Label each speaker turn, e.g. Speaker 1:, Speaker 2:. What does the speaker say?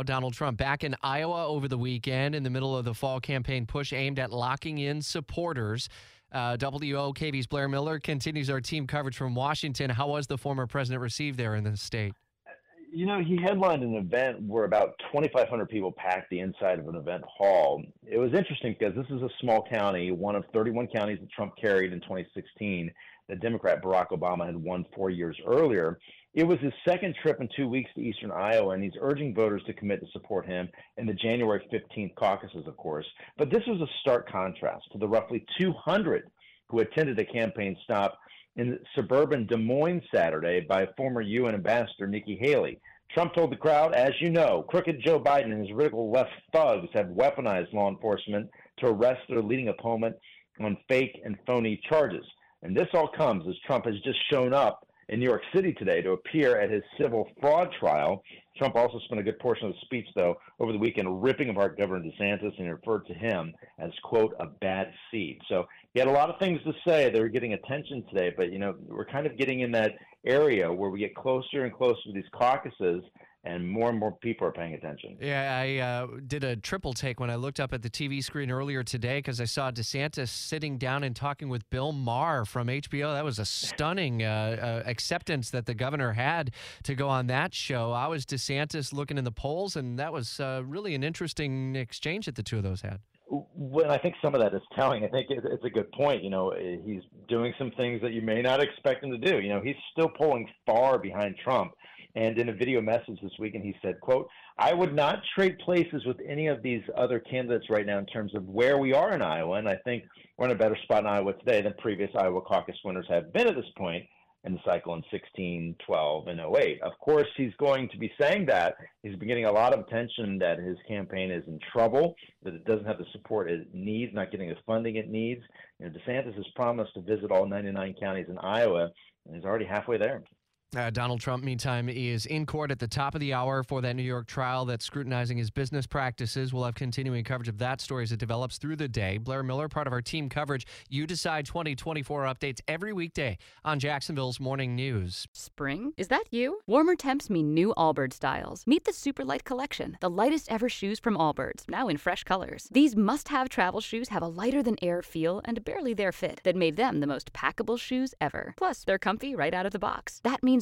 Speaker 1: Donald Trump back in Iowa over the weekend in the middle of the fall campaign push aimed at locking in supporters. Uh, WOKV's Blair Miller continues our team coverage from Washington. How was the former president received there in the state?
Speaker 2: You know, he headlined an event where about 2,500 people packed the inside of an event hall. It was interesting because this is a small county, one of 31 counties that Trump carried in 2016 that Democrat Barack Obama had won four years earlier. It was his second trip in two weeks to eastern Iowa, and he's urging voters to commit to support him in the January 15th caucuses, of course. But this was a stark contrast to the roughly 200 who attended a campaign stop in suburban Des Moines Saturday by former UN Ambassador Nikki Haley. Trump told the crowd, as you know, crooked Joe Biden and his radical left thugs have weaponized law enforcement to arrest their leading opponent on fake and phony charges. And this all comes as Trump has just shown up in New York City today to appear at his civil fraud trial. Trump also spent a good portion of the speech, though, over the weekend ripping apart Governor DeSantis and referred to him as, quote, a bad seed. So he had a lot of things to say. They were getting attention today, but, you know, we're kind of getting in that area where we get closer and closer to these caucuses and more and more people are paying attention.
Speaker 1: Yeah, I uh, did a triple take when I looked up at the TV screen earlier today because I saw DeSantis sitting down and talking with Bill Maher from HBO. That was a stunning uh, uh, acceptance that the governor had to go on that show. I was DeSantis looking in the polls, and that was uh, really an interesting exchange that the two of those had.
Speaker 2: Well, I think some of that is telling. I think it's a good point. You know, he's doing some things that you may not expect him to do. You know, he's still pulling far behind Trump and in a video message this weekend, he said, quote, I would not trade places with any of these other candidates right now in terms of where we are in Iowa. And I think we're in a better spot in Iowa today than previous Iowa caucus winners have been at this point in the cycle in 16, 12, and 08. Of course, he's going to be saying that. He's been getting a lot of attention that his campaign is in trouble, that it doesn't have the support it needs, not getting the funding it needs. You know, DeSantis has promised to visit all 99 counties in Iowa, and he's already halfway there.
Speaker 1: Uh, Donald Trump, meantime, is in court at the top of the hour for that New York trial that's scrutinizing his business practices. We'll have continuing coverage of that story as it develops through the day. Blair Miller, part of our team coverage. You decide 2024 updates every weekday on Jacksonville's Morning News.
Speaker 3: Spring? Is that you? Warmer temps mean new Allbirds styles. Meet the Superlight Collection, the lightest ever shoes from Allbirds, now in fresh colors. These must have travel shoes have a lighter than air feel and barely there fit that made them the most packable shoes ever. Plus, they're comfy right out of the box. That means